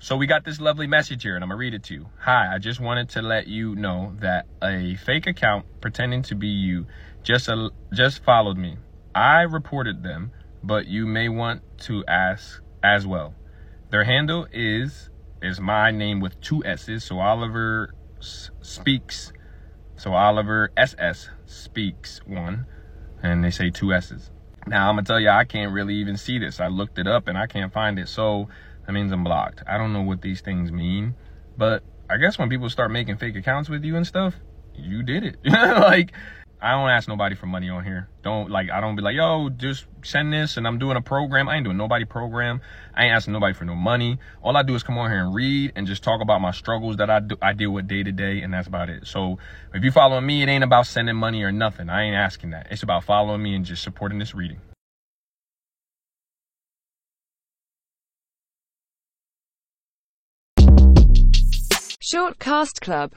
So we got this lovely message here, and I'm gonna read it to you. Hi, I just wanted to let you know that a fake account pretending to be you just uh, just followed me. I reported them, but you may want to ask as well. Their handle is is my name with two S's. So Oliver S- speaks. So Oliver SS speaks one, and they say two S's. Now I'm gonna tell you, I can't really even see this. I looked it up and I can't find it. So that means I'm blocked. I don't know what these things mean, but I guess when people start making fake accounts with you and stuff, you did it. like, I don't ask nobody for money on here. Don't like I don't be like, yo, just send this and I'm doing a program. I ain't doing nobody program. I ain't asking nobody for no money. All I do is come on here and read and just talk about my struggles that I do I deal with day to day and that's about it. So if you following me, it ain't about sending money or nothing. I ain't asking that. It's about following me and just supporting this reading. Short Cast Club